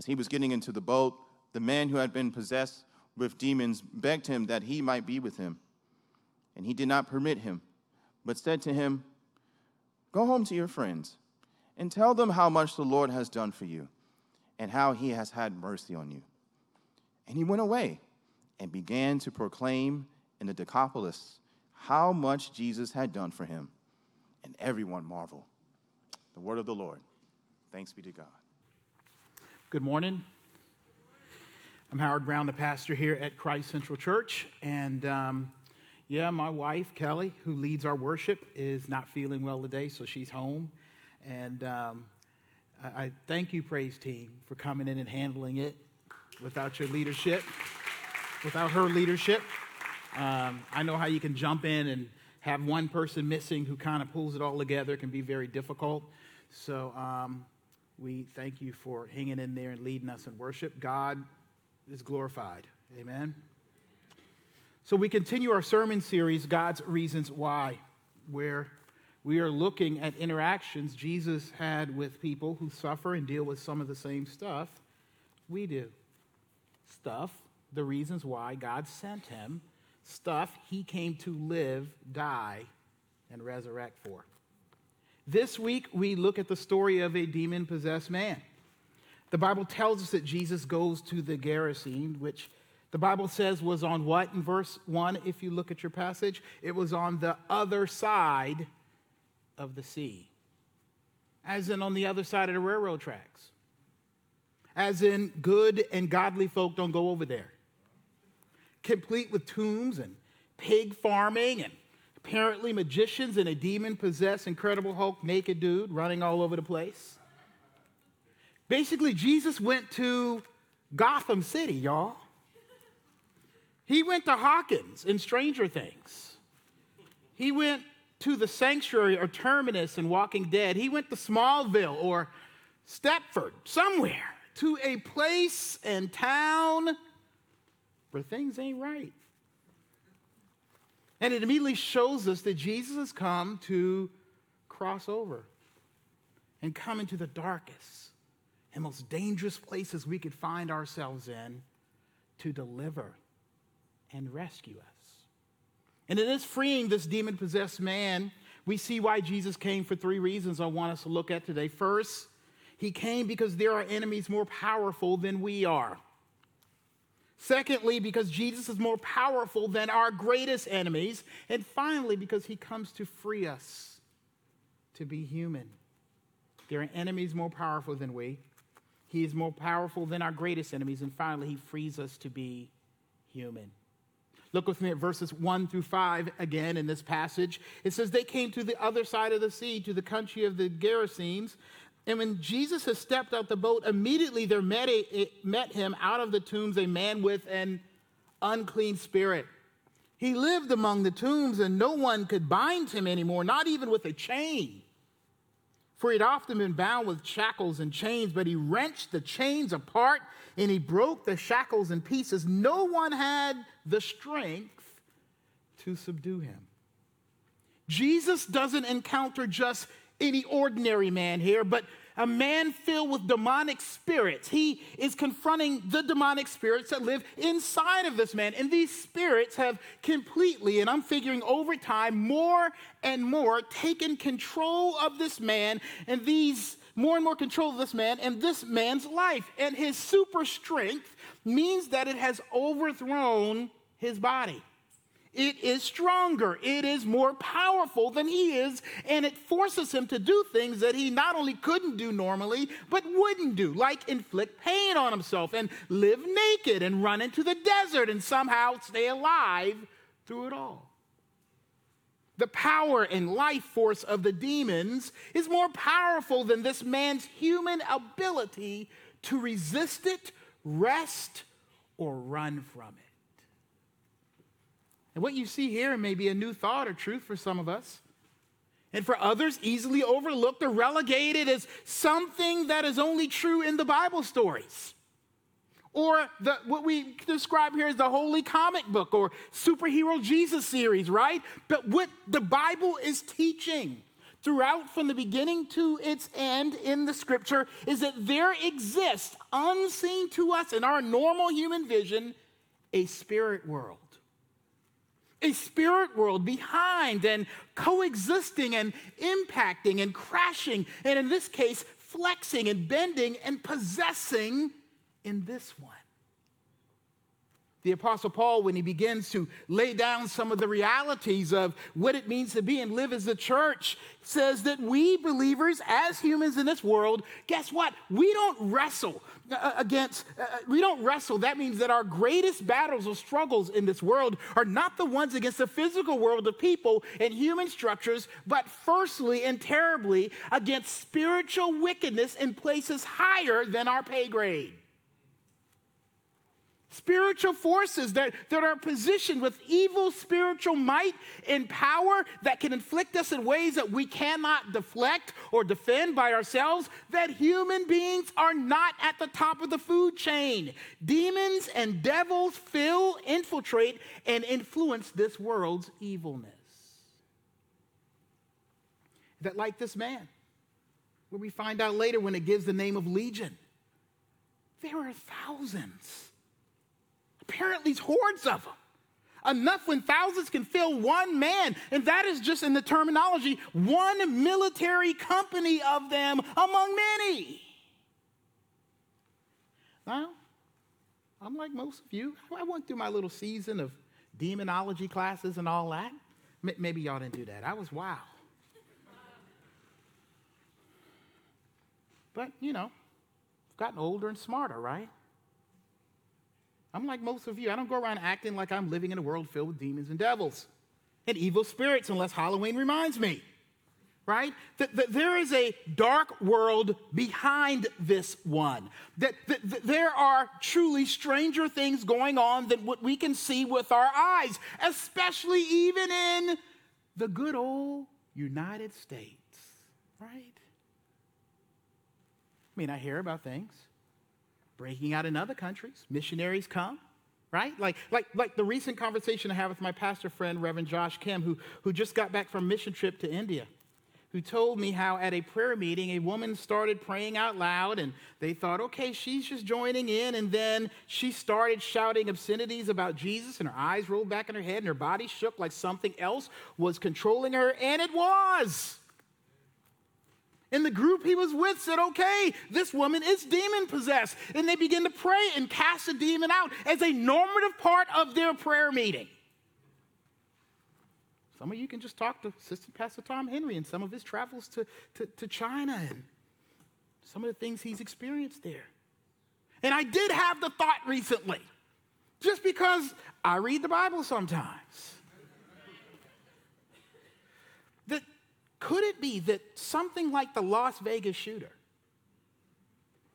As he was getting into the boat, the man who had been possessed with demons begged him that he might be with him. And he did not permit him, but said to him, Go home to your friends and tell them how much the Lord has done for you and how he has had mercy on you. And he went away and began to proclaim in the Decapolis how much Jesus had done for him. And everyone marveled. The word of the Lord. Thanks be to God. Good morning. I'm Howard Brown, the pastor here at Christ Central Church. And um, yeah, my wife, Kelly, who leads our worship, is not feeling well today, so she's home. And um, I, I thank you, Praise Team, for coming in and handling it without your leadership, without her leadership. Um, I know how you can jump in and have one person missing who kind of pulls it all together. Can be very difficult. So um, we thank you for hanging in there and leading us in worship. God is glorified. Amen. So we continue our sermon series, God's Reasons Why, where we are looking at interactions Jesus had with people who suffer and deal with some of the same stuff we do. Stuff, the reasons why God sent him, stuff he came to live, die, and resurrect for. This week, we look at the story of a demon possessed man. The Bible tells us that Jesus goes to the Gerasene, which the Bible says was on what in verse 1, if you look at your passage? It was on the other side of the sea, as in on the other side of the railroad tracks, as in good and godly folk don't go over there. Complete with tombs and pig farming and apparently magicians and a demon possessed Incredible Hulk naked dude running all over the place. Basically, Jesus went to Gotham City, y'all. He went to Hawkins in Stranger Things. He went to the sanctuary or terminus in Walking Dead. He went to Smallville or Stepford, somewhere, to a place and town where things ain't right. And it immediately shows us that Jesus has come to cross over and come into the darkest and most dangerous places we could find ourselves in to deliver and rescue us. And in this freeing this demon possessed man, we see why Jesus came for three reasons I want us to look at today. First, he came because there are enemies more powerful than we are. Secondly, because Jesus is more powerful than our greatest enemies. And finally, because he comes to free us to be human. There are enemies more powerful than we. He is more powerful than our greatest enemies. And finally, he frees us to be human. Look with me at verses 1 through 5 again in this passage. It says, They came to the other side of the sea, to the country of the Gerasenes. And when Jesus had stepped out the boat, immediately there met, a, met him out of the tombs a man with an unclean spirit. He lived among the tombs, and no one could bind him anymore, not even with a chain. For he'd often been bound with shackles and chains, but he wrenched the chains apart and he broke the shackles in pieces. No one had the strength to subdue him. Jesus doesn't encounter just any ordinary man here, but a man filled with demonic spirits. He is confronting the demonic spirits that live inside of this man. And these spirits have completely, and I'm figuring over time, more and more taken control of this man and these more and more control of this man and this man's life. And his super strength means that it has overthrown his body. It is stronger, it is more powerful than he is, and it forces him to do things that he not only couldn't do normally, but wouldn't do, like inflict pain on himself and live naked and run into the desert and somehow stay alive through it all. The power and life force of the demons is more powerful than this man's human ability to resist it, rest, or run from it. And what you see here may be a new thought or truth for some of us. And for others, easily overlooked or relegated as something that is only true in the Bible stories. Or the, what we describe here as the holy comic book or superhero Jesus series, right? But what the Bible is teaching throughout from the beginning to its end in the scripture is that there exists, unseen to us in our normal human vision, a spirit world a spirit world behind and coexisting and impacting and crashing, and in this case, flexing and bending and possessing in this one. The Apostle Paul, when he begins to lay down some of the realities of what it means to be and live as a church, says that we believers, as humans in this world, guess what? We don't wrestle uh, uh, against, uh, we don't wrestle. That means that our greatest battles or struggles in this world are not the ones against the physical world of people and human structures, but firstly and terribly against spiritual wickedness in places higher than our pay grade. Spiritual forces that, that are positioned with evil spiritual might and power that can inflict us in ways that we cannot deflect or defend by ourselves, that human beings are not at the top of the food chain. Demons and devils fill, infiltrate, and influence this world's evilness. That, like this man, where we find out later when it gives the name of Legion, there are thousands apparently hordes of them. Enough when thousands can fill one man. And that is just in the terminology, one military company of them among many. Now, I'm like most of you. I went through my little season of demonology classes and all that. Maybe y'all didn't do that. I was wow. But, you know, I've gotten older and smarter, right? I'm like most of you. I don't go around acting like I'm living in a world filled with demons and devils and evil spirits unless Halloween reminds me, right? That, that there is a dark world behind this one. That, that, that there are truly stranger things going on than what we can see with our eyes, especially even in the good old United States, right? I mean, I hear about things breaking out in other countries. Missionaries come, right? Like, like, like the recent conversation I had with my pastor friend, Reverend Josh Kim, who, who just got back from mission trip to India, who told me how at a prayer meeting, a woman started praying out loud, and they thought, okay, she's just joining in. And then she started shouting obscenities about Jesus, and her eyes rolled back in her head, and her body shook like something else was controlling her, and it was. And the group he was with said, okay, this woman is demon possessed. And they begin to pray and cast the demon out as a normative part of their prayer meeting. Some of you can just talk to Assistant Pastor Tom Henry and some of his travels to, to, to China and some of the things he's experienced there. And I did have the thought recently just because I read the Bible sometimes. That could it be that something like the Las Vegas shooter,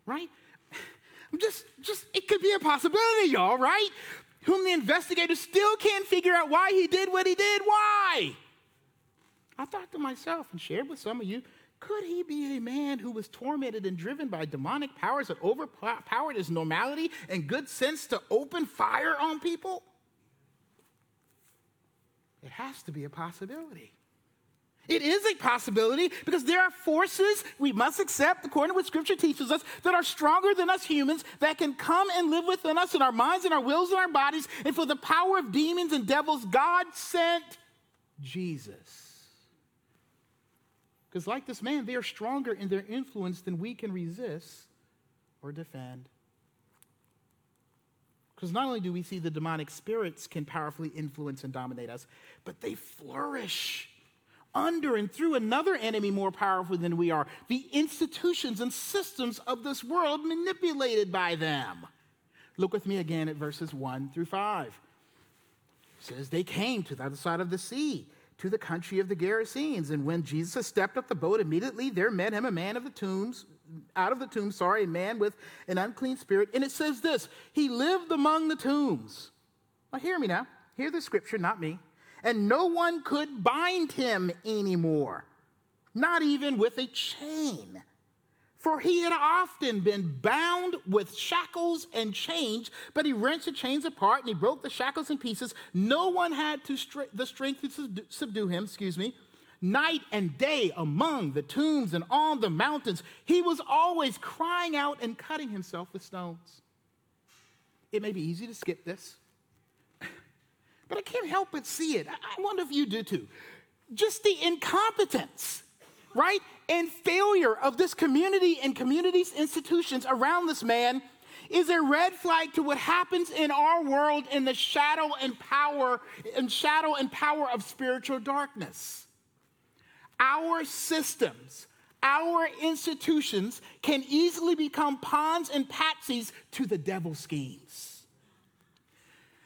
right? Just, just it could be a possibility, y'all, right? Whom the investigators still can't figure out why he did what he did. Why? I thought to myself and shared with some of you could he be a man who was tormented and driven by demonic powers that overpowered his normality and good sense to open fire on people? It has to be a possibility. It is a possibility because there are forces we must accept, according to what Scripture teaches us, that are stronger than us humans that can come and live within us in our minds and our wills and our bodies. And for the power of demons and devils, God sent Jesus. Because, like this man, they are stronger in their influence than we can resist or defend. Because not only do we see the demonic spirits can powerfully influence and dominate us, but they flourish under and through another enemy more powerful than we are the institutions and systems of this world manipulated by them. Look with me again at verses 1 through 5. It says, They came to the other side of the sea to the country of the Gerasenes. And when Jesus stepped up the boat, immediately there met him a man of the tombs, out of the tomb, sorry, a man with an unclean spirit. And it says this He lived among the tombs. Now, hear me now. Hear the scripture, not me. And no one could bind him anymore, not even with a chain for he had often been bound with shackles and chains, but he wrenched the chains apart and he broke the shackles in pieces. No one had to the strength to subdue him, excuse me. Night and day among the tombs and on the mountains, he was always crying out and cutting himself with stones. It may be easy to skip this, but I can't help but see it. I wonder if you do too. Just the incompetence right? And failure of this community and communities' institutions around this man is a red flag to what happens in our world in the shadow and power and shadow and power of spiritual darkness. Our systems, our institutions can easily become pawns and patsies to the devil's schemes.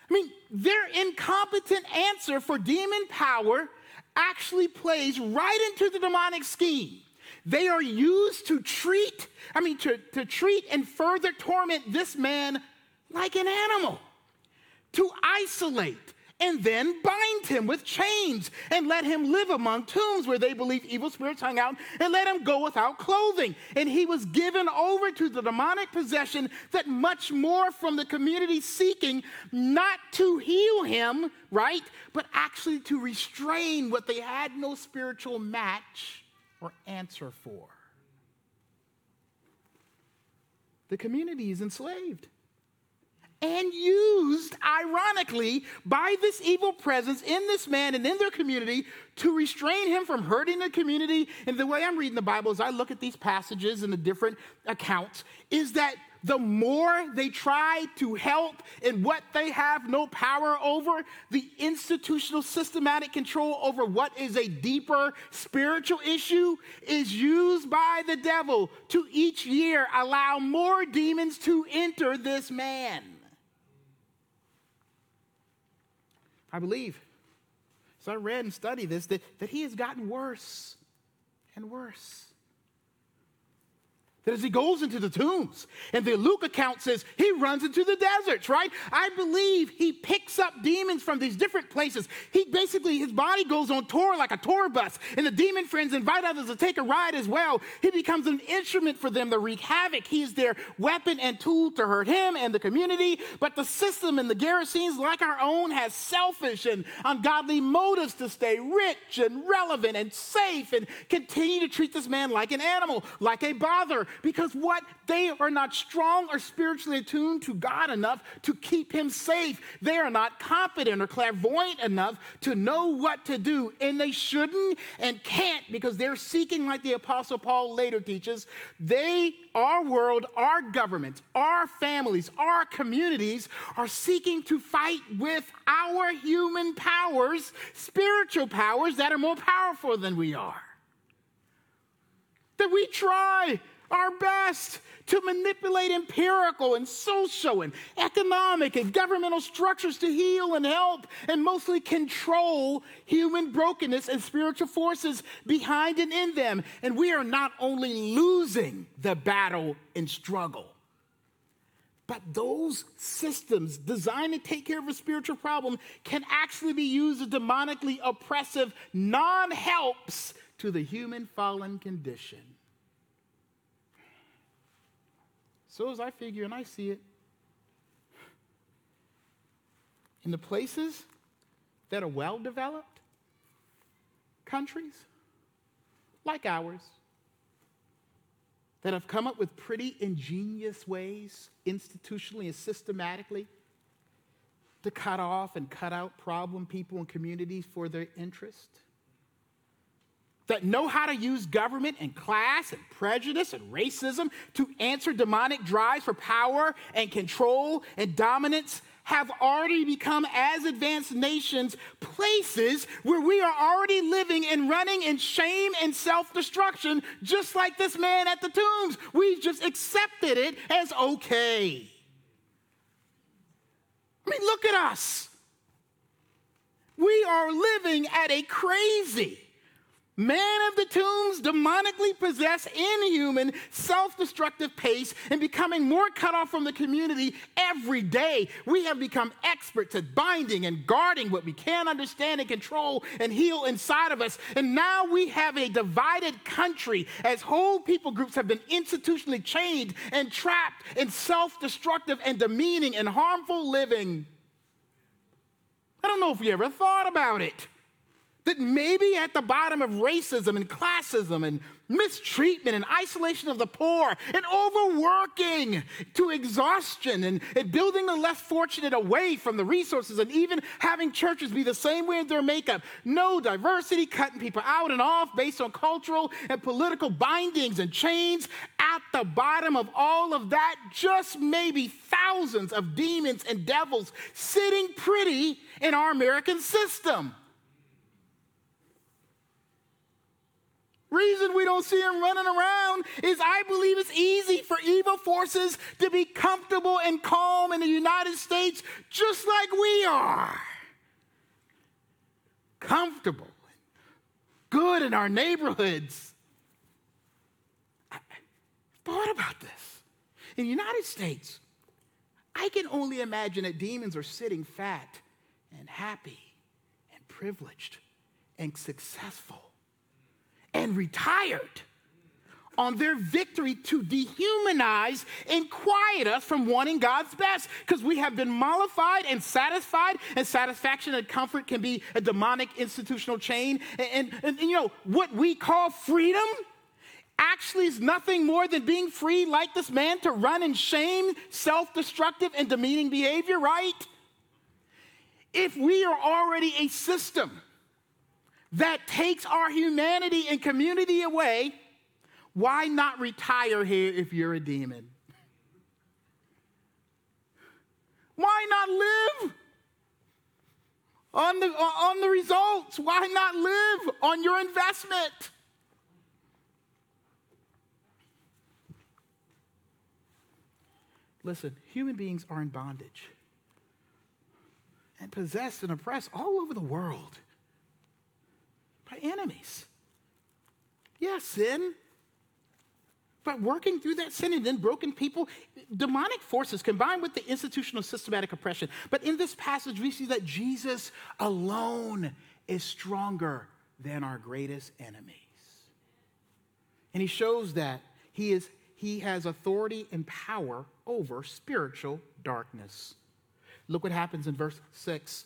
I mean, their incompetent answer for demon power actually plays right into the demonic scheme. They are used to treat, I mean, to, to treat and further torment this man like an animal, to isolate, and then bind him with chains and let him live among tombs where they believe evil spirits hung out and let him go without clothing. And he was given over to the demonic possession that much more from the community seeking not to heal him, right, but actually to restrain what they had no spiritual match or answer for. The community is enslaved and used, ironically, by this evil presence in this man and in their community to restrain him from hurting the community. And the way I'm reading the Bible as I look at these passages and the different accounts is that the more they try to help in what they have no power over, the institutional systematic control over what is a deeper spiritual issue is used by the devil to each year allow more demons to enter this man. I believe, as I read and studied this, that, that he has gotten worse and worse that as he goes into the tombs, and the Luke account says he runs into the deserts, right? I believe he picks up demons from these different places. He basically, his body goes on tour like a tour bus, and the demon friends invite others to take a ride as well. He becomes an instrument for them to wreak havoc. He is their weapon and tool to hurt him and the community. But the system and the Gerasenes, like our own, has selfish and ungodly motives to stay rich and relevant and safe and continue to treat this man like an animal, like a bother because what? They are not strong or spiritually attuned to God enough to keep him safe. They are not competent or clairvoyant enough to know what to do. And they shouldn't and can't because they're seeking, like the Apostle Paul later teaches, they, our world, our governments, our families, our communities are seeking to fight with our human powers, spiritual powers that are more powerful than we are. That we try our best to manipulate empirical and social and economic and governmental structures to heal and help and mostly control human brokenness and spiritual forces behind and in them. And we are not only losing the battle and struggle, but those systems designed to take care of a spiritual problem can actually be used as demonically oppressive non helps to the human fallen condition. So, as I figure and I see it, in the places that are well developed countries like ours, that have come up with pretty ingenious ways, institutionally and systematically, to cut off and cut out problem people and communities for their interest that know how to use government and class and prejudice and racism to answer demonic drives for power and control and dominance have already become, as advanced nations, places where we are already living and running in shame and self destruction, just like this man at the tombs. We've just accepted it as okay. I mean, look at us. We are living at a crazy man of the tombs, demonically possessed, inhuman, self destructive pace, and becoming more cut off from the community every day. We have become experts at binding and guarding what we can't understand and control and heal inside of us. And now we have a divided country as whole people groups have been institutionally chained and trapped in self destructive and demeaning and harmful living. I don't know if you ever thought about it that maybe at the bottom of racism and classism and mistreatment and isolation of the poor and overworking to exhaustion and, and, building the less fortunate away from the resources and even having churches be the same way in their makeup. No diversity, cutting people out and off based on cultural and political bindings and chains. At the bottom of all of that, just maybe thousands of demons and devils sitting pretty in our American system. Reason we don't see him running around is I believe it's easy for evil forces to be comfortable and calm in the United States just like we are. Comfortable, good in our neighborhoods. I thought about this. In the United States, I can only imagine that demons are sitting fat and happy and privileged and successful and retired on their victory to dehumanize and quiet us from wanting God's best because we have been mollified and satisfied, and satisfaction and comfort can be a demonic institutional chain. And, and, and you know, what we call freedom actually is nothing more than being free, like this man, to run in shame, self destructive, and demeaning behavior, right? If we are already a system, that takes our humanity and community away, why not retire here if you're a demon? Why not live on the, on the results? Why not live on your investment? Listen, human beings are in bondage and possessed and oppressed all over the world by enemies. Yeah, sin. But working through that sin and then broken people, demonic forces combined with the institutional systematic oppression. But in this passage, we see that Jesus alone is stronger than our greatest enemies. And he shows that he, is, he has authority and power over spiritual darkness. Look what happens in verse 6.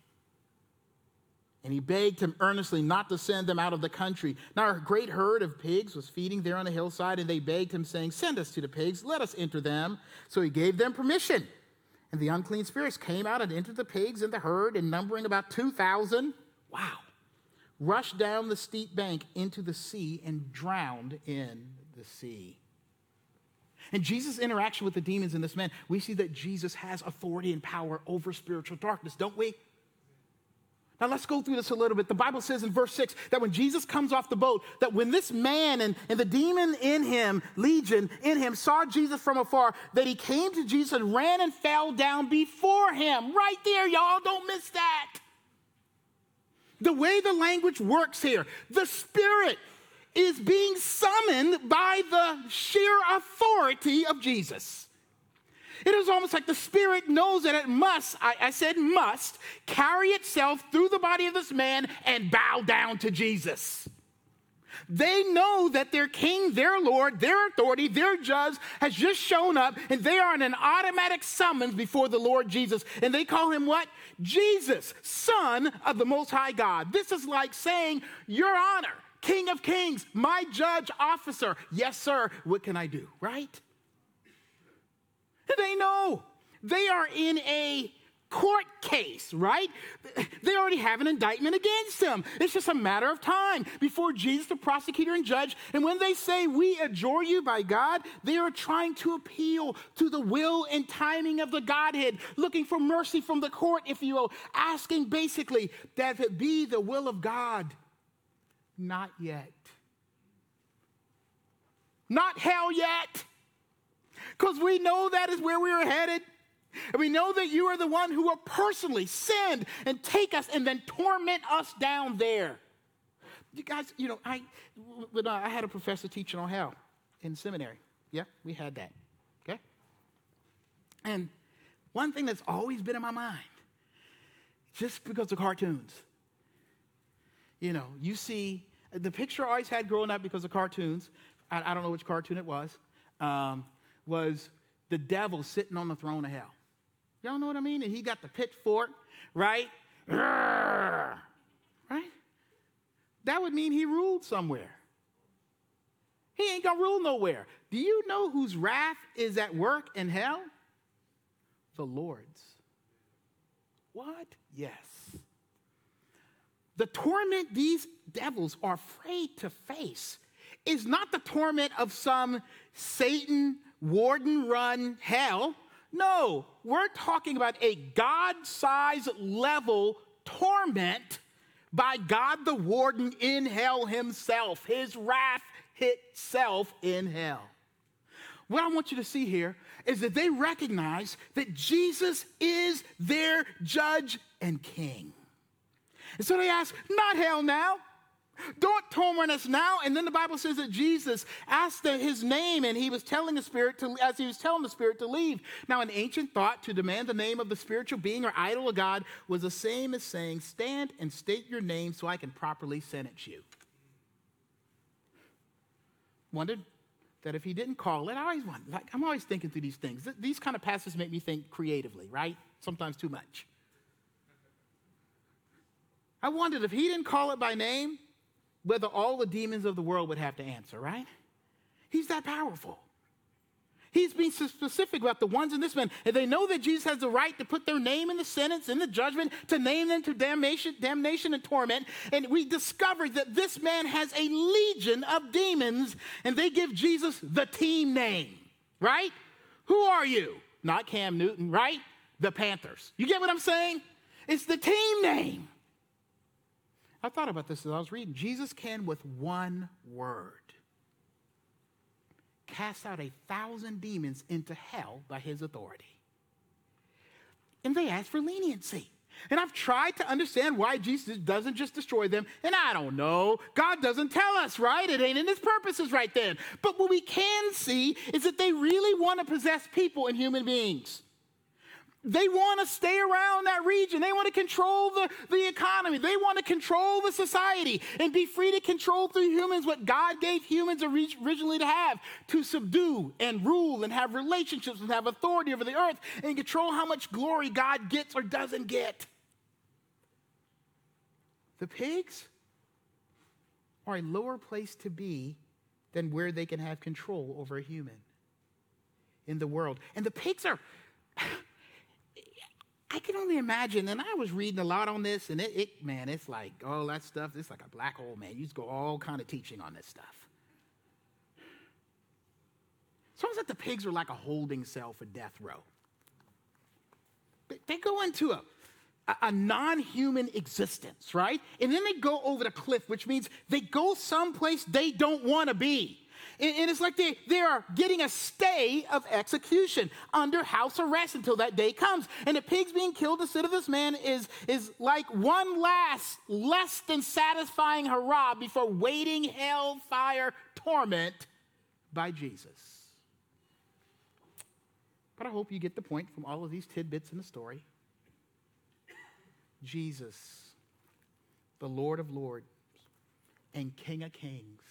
And he begged him earnestly not to send them out of the country. Now, a great herd of pigs was feeding there on the hillside, and they begged him, saying, Send us to the pigs, let us enter them. So he gave them permission. And the unclean spirits came out and entered the pigs and the herd, and numbering about 2,000, wow, rushed down the steep bank into the sea and drowned in the sea. In Jesus' interaction with the demons in this man, we see that Jesus has authority and power over spiritual darkness, don't we? Now let's go through this a little bit. The Bible says in verse 6 that when Jesus comes off the boat, that when this man and, and the demon in him, Legion in him, saw Jesus from afar, that he came to Jesus and ran and fell down before him. Right there, y'all, don't miss that. The way the language works here, the Spirit is being summoned by the sheer authority of Jesus. It is almost like the Spirit knows that it must, I, I, said must, carry itself through the body of this man and bow down to Jesus. They know that their king, their Lord, their authority, their judge has just shown up and they are in an automatic summons before the Lord Jesus. And they call him what? Jesus, Son of the Most High God. This is like saying, Your Honor, King of Kings, my judge, officer. Yes, sir. What can I do? Right? They know. They are in a court case, right? They already have an indictment against them. It's just a matter of time before Jesus, the prosecutor and judge, and when they say, We adjure you by God, they are trying to appeal to the will and timing of the Godhead, looking for mercy from the court, if you will, asking basically that it be the will of God. Not yet. Not hell yet because we know that is where we are headed. And we know that you are the one who will personally send and take us and then torment us down there. You guys, you know, I, when I had a professor teaching on hell in seminary. Yeah, we had that. Okay? And one thing that's always been in my mind, just because of cartoons, you know, you see the picture I always had growing up because of cartoons. I, I don't know which cartoon it was. Um, was the devil sitting on the throne of hell. Y'all know what I mean? And he got the pitchfork, right? Right? That would mean he ruled somewhere. He ain't gonna rule nowhere. Do you know whose wrath is at work in hell? The Lord's. What? Yes. The torment these devils are afraid to face is not the torment of some Satan warden run hell. No, we're talking about a God size level torment by God the warden in hell himself, his wrath itself in hell. What I want you to see here is that they recognize that Jesus is their judge and king. And so they ask, not hell now. Don't torment us now. And then the Bible says that Jesus asked his name and he was telling the spirit to, as he was telling the spirit to leave. Now, an ancient thought to demand the name of the spiritual being or idol of God was the same as saying, Stand and state your name so I can properly sentence you. Wondered that if he didn't call it, I always wonder, like, I'm always thinking through these things. These kind of passages make me think creatively, right? Sometimes too much. I wondered if he didn't call it by name, whether all the demons of the world would have to answer, right? He's that powerful. He's being specific about the ones in this man, and they know that Jesus has the right to put their name in the sentence, in the judgment, to name them to damnation, damnation and torment. And we discovered that this man has a legion of demons, and they give Jesus the team name, right? Who are you? Not Cam Newton, right? The Panthers. You get what I'm saying? It's the team name. I thought about this as I was reading. Jesus can, with one word, cast out a thousand demons into hell by his authority. And they ask for leniency. And I've tried to understand why Jesus doesn't just destroy them, and I don't know. God doesn't tell us, right? It ain't in his purposes right then. But what we can see is that they really want to possess people and human beings. They want to stay around that region. They want to control the, the economy. They want to control the society and be free to control through humans what God gave humans originally to have to subdue and rule and have relationships and have authority over the earth and control how much glory God gets or doesn't get. The pigs are a lower place to be than where they can have control over a human in the world. And the pigs are I can only imagine, and I was reading a lot on this, and it, it man, it's like all that stuff. It's like a black hole, man. You just go all kind of teaching on this stuff. It's like the pigs are like a holding cell for death row. They go into a, a non human existence, right? And then they go over the cliff, which means they go someplace they don't want to be. And it's like they, they are getting a stay of execution under house arrest until that day comes. And the pigs being killed instead of this man is, is like one last, less than satisfying hurrah before waiting hellfire torment by Jesus. But I hope you get the point from all of these tidbits in the story. Jesus, the Lord of Lords and King of Kings,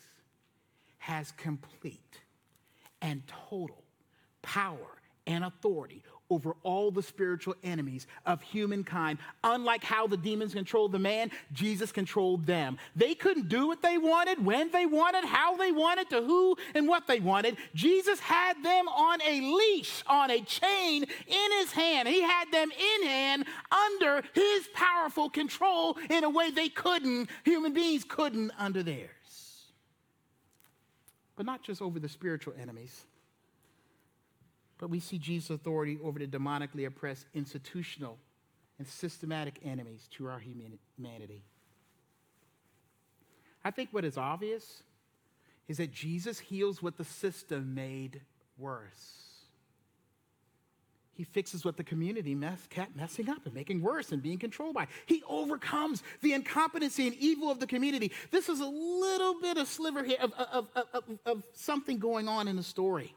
has complete and total power and authority over all the spiritual enemies of humankind. Unlike how the demons controlled the man, Jesus controlled them. They couldn't do what they wanted, when they wanted, how they wanted, to who and what they wanted. Jesus had them on a leash, on a chain in his hand. He had them in hand under his powerful control in a way they couldn't, human beings couldn't under theirs. But not just over the spiritual enemies but we see Jesus' authority over the demonically oppressed institutional and systematic enemies to our humanity. I think what is obvious is that Jesus heals what the system made worse. He fixes what the community mess, kept messing up and making worse and being controlled by. He overcomes the incompetency and evil of the community. This is a little bit of sliver here of, of, of, of something going on in the story.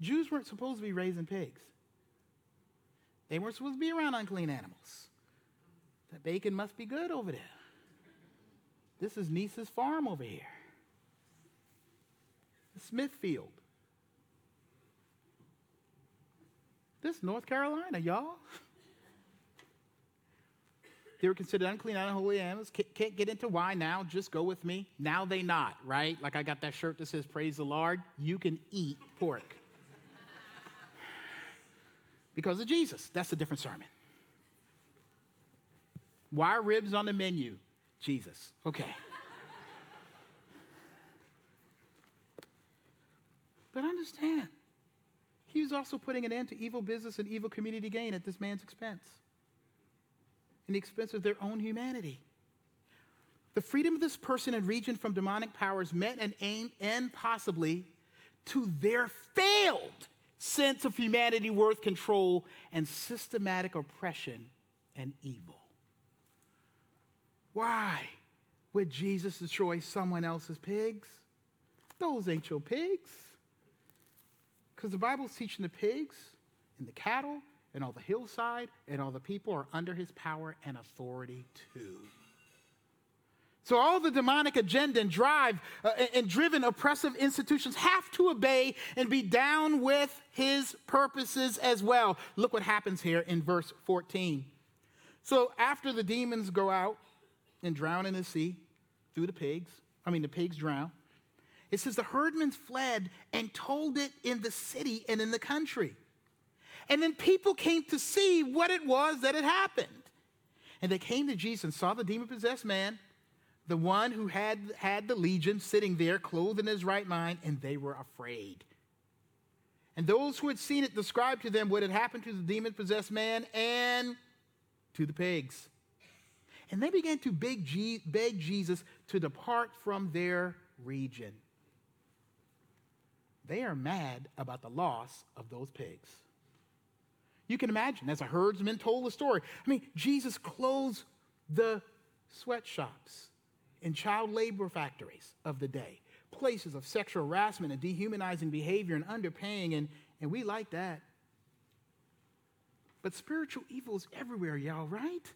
Jews weren't supposed to be raising pigs. They weren't supposed to be around unclean animals. That bacon must be good over there. This is Niece's farm over here. Smithfield. This North Carolina, y'all. They were considered unclean, unholy animals. Can't get into why now. Just go with me. Now they not, right? Like I got that shirt that says "Praise the Lord." You can eat pork because of Jesus. That's a different sermon. Why are ribs on the menu? Jesus. Okay. but understand, he was also putting an end to evil business and evil community gain at this man's expense, in the expense of their own humanity. The freedom of this person and region from demonic powers meant an aim and possibly to their failed sense of humanity worth control, and systematic oppression and evil. Why would Jesus destroy someone else's pigs? Those ain't your pigs. Because the Bible's teaching the pigs and the cattle and all the hillside and all the people are under his power and authority too. So, all the demonic agenda and drive uh, and driven oppressive institutions have to obey and be down with his purposes as well. Look what happens here in verse 14. So, after the demons go out and drown in the sea through the pigs, I mean, the pigs drown, it says the herdmen fled and told it in the city and in the country. And then people came to see what it was that had happened. And they came to Jesus and saw the demon possessed man the one who had had the legion sitting there clothed in his right mind, and they were afraid. And those who had seen it described to them what had happened to the demon possessed man and to the pigs. And they began to beg, Jesus to depart from their region. They are mad about the loss of those pigs. You can imagine, as a herdsman told the story. I mean, Jesus closed the sweatshops and child labor factories of the day, places of sexual harassment and dehumanizing behavior and underpaying, and, and we like that. But spiritual evil is everywhere, y'all, right?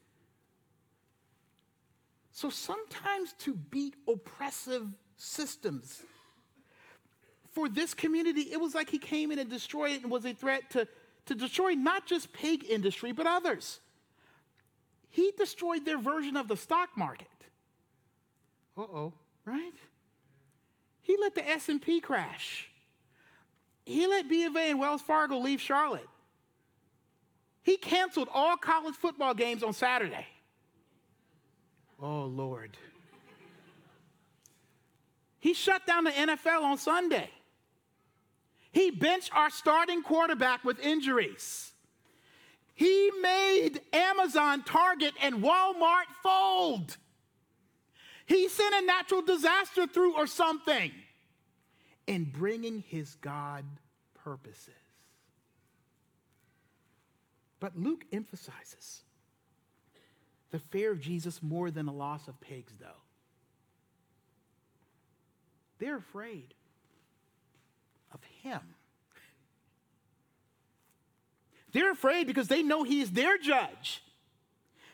So sometimes to beat oppressive systems, for this community, it was like he came in and destroyed it and was a threat to, to destroy not just pig industry, but others. He destroyed their version of the stock market. Uh-oh, right? He let the S&P crash. He let B of A and Wells Fargo leave Charlotte. He canceled all college football games on Saturday. Oh, Lord. He shut down the NFL on Sunday. He benched our starting quarterback with injuries. He made Amazon, Target, and Walmart fold. He sent a natural disaster through or something in bringing his God purposes. But Luke emphasizes the fear of Jesus more than the loss of pigs, though. They're afraid of him. They're afraid because they know he is their judge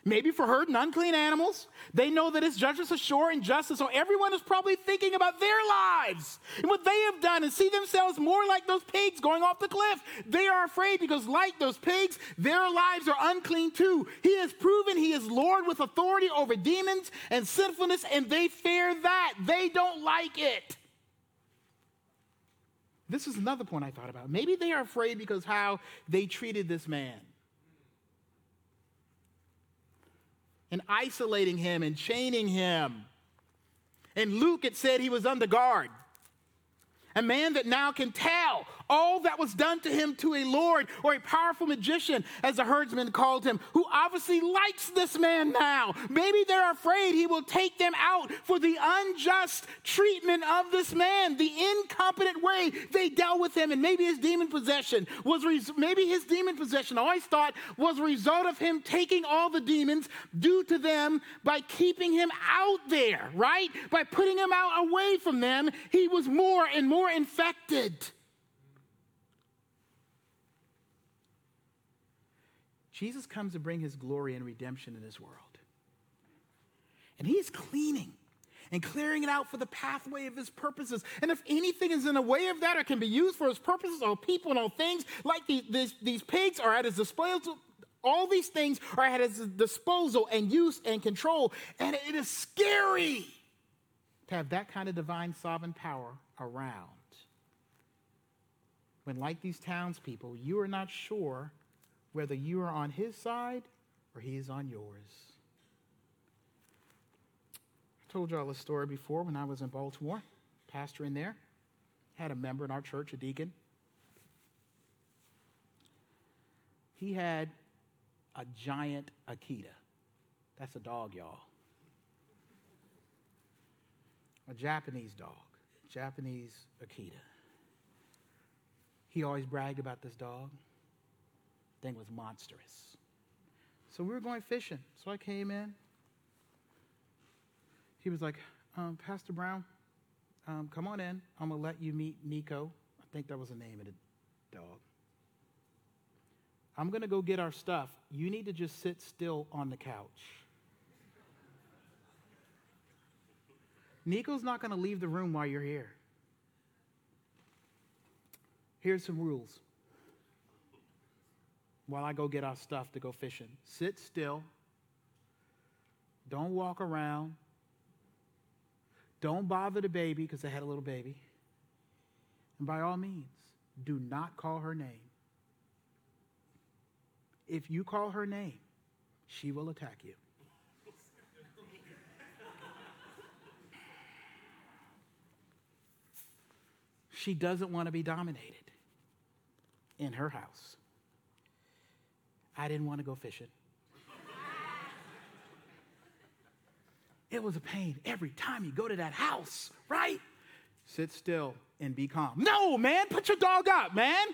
maybe for herding unclean animals. They know that it's justice sure and justice. So everyone is probably thinking about their lives and what they have done and see themselves more like those pigs going off the cliff. They are afraid because, like those pigs, their lives are unclean too. He has proven he is Lord with authority over demons and sinfulness, and they fear that. They don't like it. This is another point I thought about. Maybe they are afraid because how they treated this man. and isolating him and chaining him. And Luke, it said he was under guard a man that now can tell all that was done to him to a Lord or a powerful magician, as the herdsman called him, who obviously likes this man now. Maybe they're afraid he will take them out for the unjust treatment of this man, the incompetent way they dealt with him, and maybe his demon possession was res- maybe his demon possession. I always thought was a result of him taking all the demons due to them by keeping him out there, right? By putting him out away from them, he was more and more infected. Jesus comes to bring his glory and redemption in this world. And he's cleaning and clearing it out for the pathway of his purposes. And if anything is in the way of that or can be used for his purposes, all people and all things, like the, these, these pigs are at his disposal, all these things are at his disposal and use and control. And it is scary to have that kind of divine sovereign power around when, like these townspeople, you are not sure whether you are on his side or he is on yours. I told y'all a story before when I was in Baltimore, pastor in there, had a member in our church, a deacon. He had a giant Akita. That's a dog, y'all. A Japanese dog, Japanese Akita. He always bragged about this dog. Thing was monstrous. So we were going fishing. So I came in. He was like, um, Pastor Brown, um, come on in. I'm going to let you meet Nico. I think that was the name of the dog. I'm going to go get our stuff. You need to just sit still on the couch. Nico's not going to leave the room while you're here. Here's some rules while I go get our stuff to go fishing. Sit still. Don't walk around. Don't bother the baby because I had a little baby. And by all means, do not call her name. If you call her name, she will attack you. she doesn't want to be dominated in her house. I didn't want to go fishing. it was a pain every time you go to that house, right? Sit still and be calm. No, man, put your dog up, man.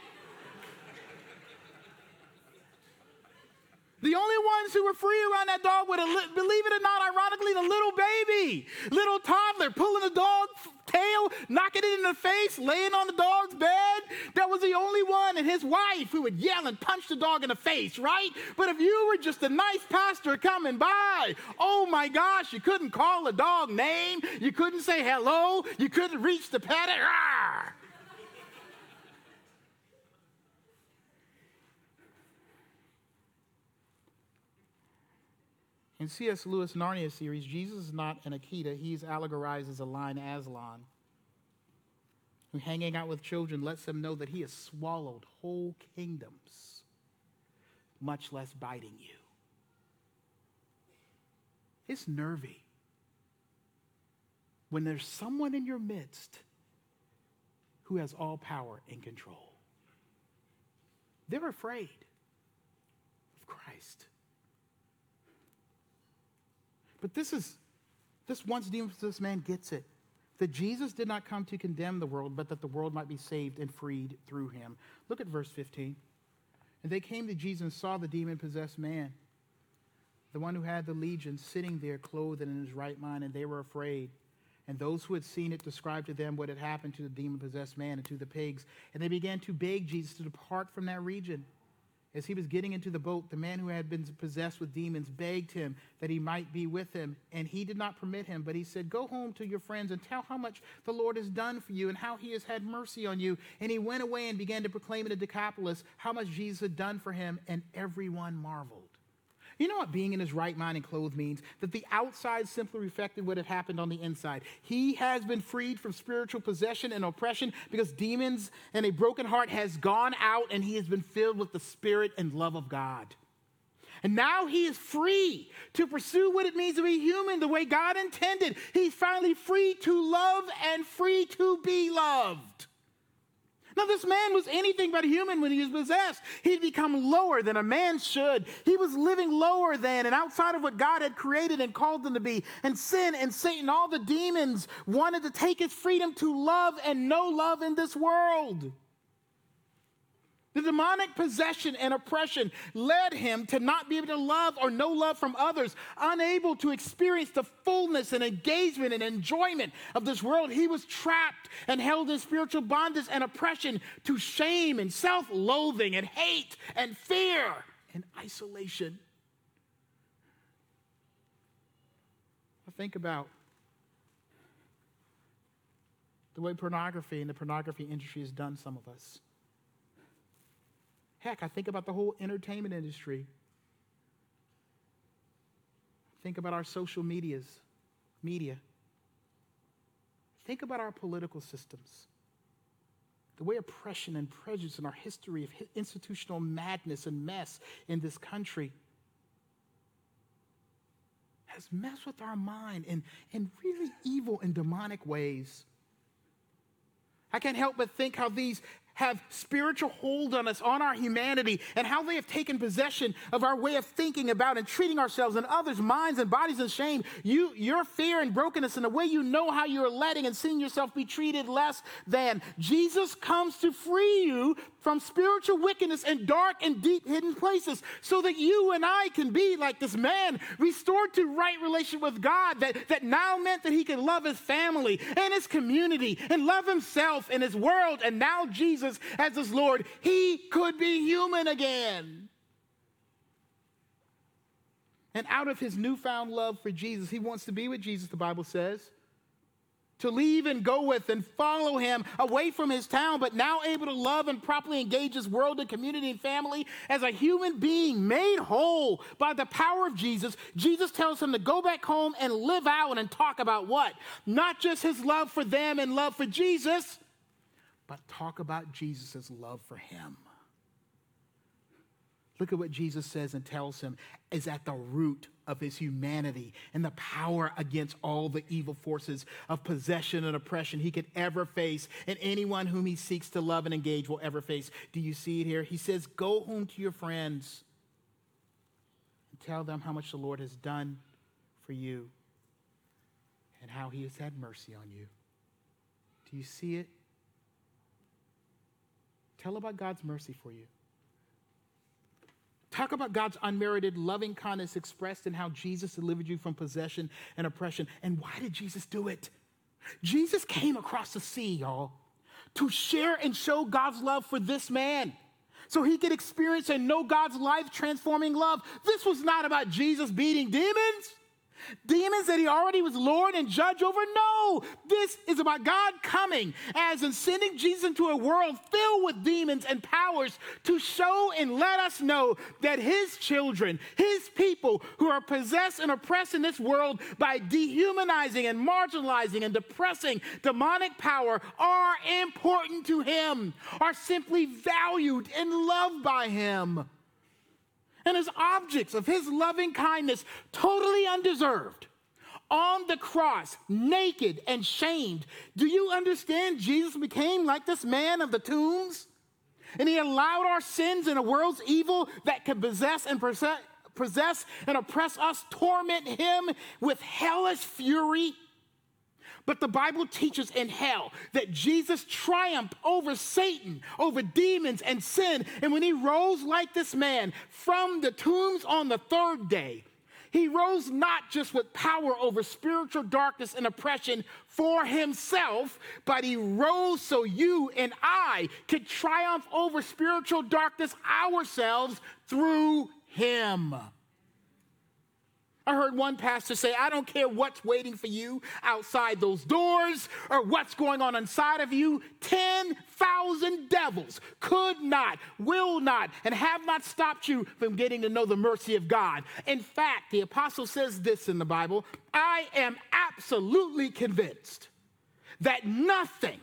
The only ones who were free around that dog were, believe it or not, ironically, the little baby, little toddler pulling the dog tail, knocking it in the face, laying on the dog's bed. That was the only one, and his wife who would yell and punch the dog in the face, right? But if you were just a nice pastor coming by, oh my gosh, you couldn't call a dog name, you couldn't say hello, you couldn't reach the pet it. In C.S. Lewis' Narnia series, Jesus is not an Akita, he's allegorized as a lion Aslan, who hanging out with children lets them know that he has swallowed whole kingdoms. much less biting you. It's nervy when there's someone in your midst who has all power and control. They're afraid of Christ. But this is, this once demon possessed man gets it that Jesus did not come to condemn the world, but that the world might be saved and freed through him. Look at verse 15. And they came to Jesus and saw the demon possessed man, the one who had the legion, sitting there clothed and in his right mind, and they were afraid. And those who had seen it described to them what had happened to the demon possessed man and to the pigs. And they began to beg Jesus to depart from that region. As he was getting into the boat, the man who had been possessed with demons begged him that he might be with him. And he did not permit him, but he said, Go home to your friends and tell how much the Lord has done for you and how he has had mercy on you. And he went away and began to proclaim in the Decapolis how much Jesus had done for him, and everyone marveled. You know what being in his right mind and clothed means? That the outside simply reflected what had happened on the inside. He has been freed from spiritual possession and oppression because demons and a broken heart has gone out and he has been filled with the spirit and love of God. And now he is free to pursue what it means to be human the way God intended. He's finally free to love and free to be loved. Now, this man was anything but human when he was possessed. He'd become lower than a man should. He was living lower than and outside of what God had created and called him to be. And sin and Satan, all the demons, wanted to take his freedom to love and know love in this world. The demonic possession and oppression led him to not be able to love or know love from others, unable to experience the fullness and engagement and enjoyment of this world. He was trapped and held in spiritual bondage and oppression to shame and self loathing and hate and fear and isolation. I think about the way pornography and the pornography industry has done some of us. Heck, I think about the whole entertainment industry. Think about our social medias, media. Think about our political systems. The way oppression and prejudice and our history of institutional madness and mess in this country has messed with our mind in, in really evil and demonic ways. I can't help but think how these have spiritual hold on us, on our humanity, and how they have taken possession of our way of thinking about and treating ourselves and others' minds and bodies in shame. You, your fear and brokenness and the way you know how you're letting and seeing yourself be treated less than. Jesus comes to free you from spiritual wickedness in dark and deep hidden places so that you and I can be like this man, restored to right relation with God that, that now meant that he could love his family and his community and love himself and his world. And now Jesus as his Lord, he could be human again. And out of his newfound love for Jesus, he wants to be with Jesus, the Bible says to leave and go with and follow him away from his town, but now able to love and properly engage his world and community and family as a human being made whole by the power of Jesus. Jesus tells him to go back home and live out and talk about what? Not just his love for them and love for Jesus, but talk about Jesus' love for him. Look at what Jesus says and tells him is at the root of his humanity and the power against all the evil forces of possession and oppression he could ever face, and anyone whom he seeks to love and engage will ever face. Do you see it here? He says, Go home to your friends and tell them how much the Lord has done for you and how he has had mercy on you. Do you see it? Tell about God's mercy for you. Talk about God's unmerited loving kindness expressed in how Jesus delivered you from possession and oppression. And why did Jesus do it? Jesus came across the sea, y'all, to share and show God's love for this man so he could experience and know God's life transforming love. This was not about Jesus beating demons. Demons that he already was Lord and judge over? No. This is about God coming as in sending Jesus into a world filled with demons and powers to show and let us know that his children, his people who are possessed and oppressed in this world by dehumanizing and marginalizing and depressing demonic power are important to him, are simply valued and loved by him. And as objects of his loving kindness, totally undeserved, on the cross, naked and shamed. Do you understand? Jesus became like this man of the tombs, and he allowed our sins and a world's evil that could possess and possess and oppress us, torment him with hellish fury. But the Bible teaches in hell that Jesus triumphed over Satan, over demons and sin. And when he rose like this man from the tombs on the third day, he rose not just with power over spiritual darkness and oppression for himself, but he rose so you and I could triumph over spiritual darkness ourselves through him. I heard one pastor say, I don't care what's waiting for you outside those doors or what's going on inside of you. 10,000 devils could not, will not, and have not stopped you from getting to know the mercy of God. In fact, the apostle says this in the Bible I am absolutely convinced that nothing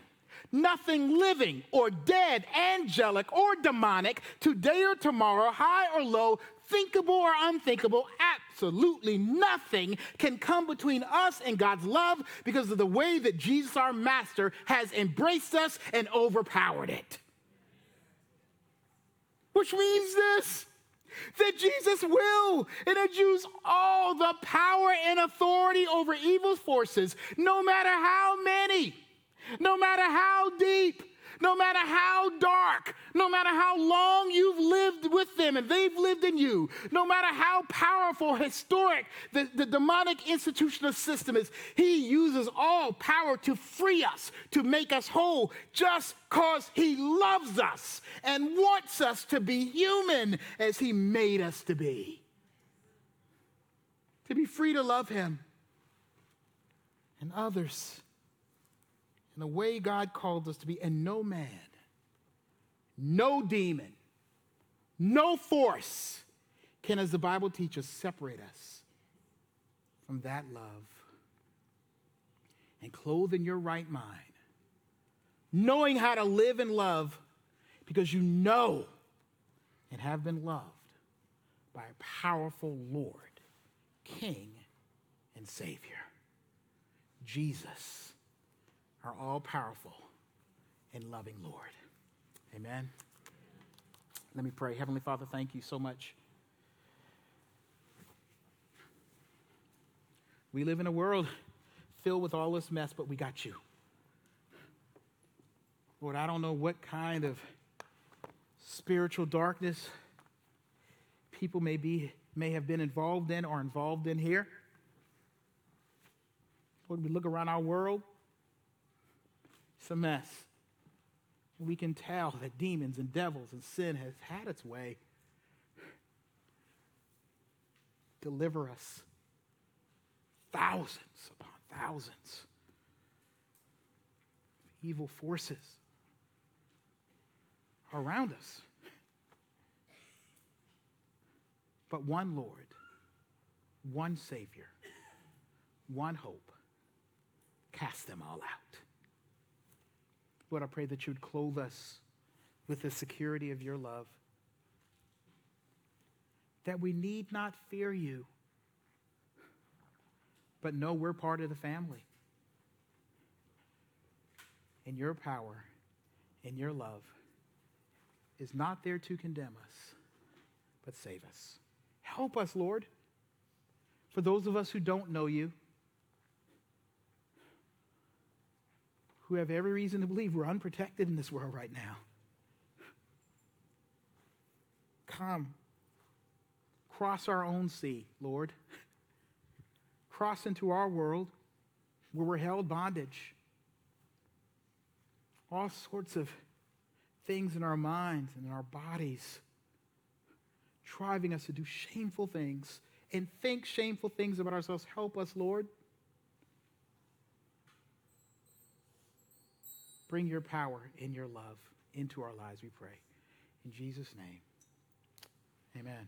nothing living or dead, angelic or demonic, today or tomorrow, high or low, thinkable or unthinkable, absolutely nothing can come between us and God's love because of the way that Jesus, our Master, has embraced us and overpowered it. Which means this that Jesus will and introduce all the power and authority over evil forces, no matter how many, no matter how deep, no matter how dark, no matter how long you've lived with them and they've lived in you, no matter how powerful, historic the, the demonic institutional system is, he uses all power to free us, to make us whole, just because he loves us and wants us to be human as he made us to be. To be free to love him and others in the way God called us to be. And no man, no demon, no force can, as the Bible teaches, separate us from that love. And clothe in your right mind, knowing how to live and love because you know and have been loved by a powerful Lord, King, and Savior, Jesus our all powerful and loving Lord. Amen. Let me pray. Heavenly Father, thank you so much. We live in a world filled with all this mess, but we got you. Lord, I don't know what kind of spiritual darkness people may be may have been involved in or involved in here. Lord, we look around our world it's a mess. We can tell that demons and devils and sin has had its way. Deliver us. Thousands upon thousands. of Evil forces around us. But one Lord, one Savior, one hope. Cast them all out. Lord, I pray that you would clothe us with the security of your love, that we need not fear you, but know we're part of the family. And your power and your love is not there to condemn us, but save us. Help us, Lord. For those of us who don't know you, who have every reason to believe we're unprotected in this world right now. Come, cross our own sea, Lord. Cross into our world where we're held bondage. All sorts of things in our minds and in our bodies driving us to do shameful things and think shameful things about ourselves. Help us, Lord. Bring your power and your love into our lives, we pray. In Jesus' name, amen.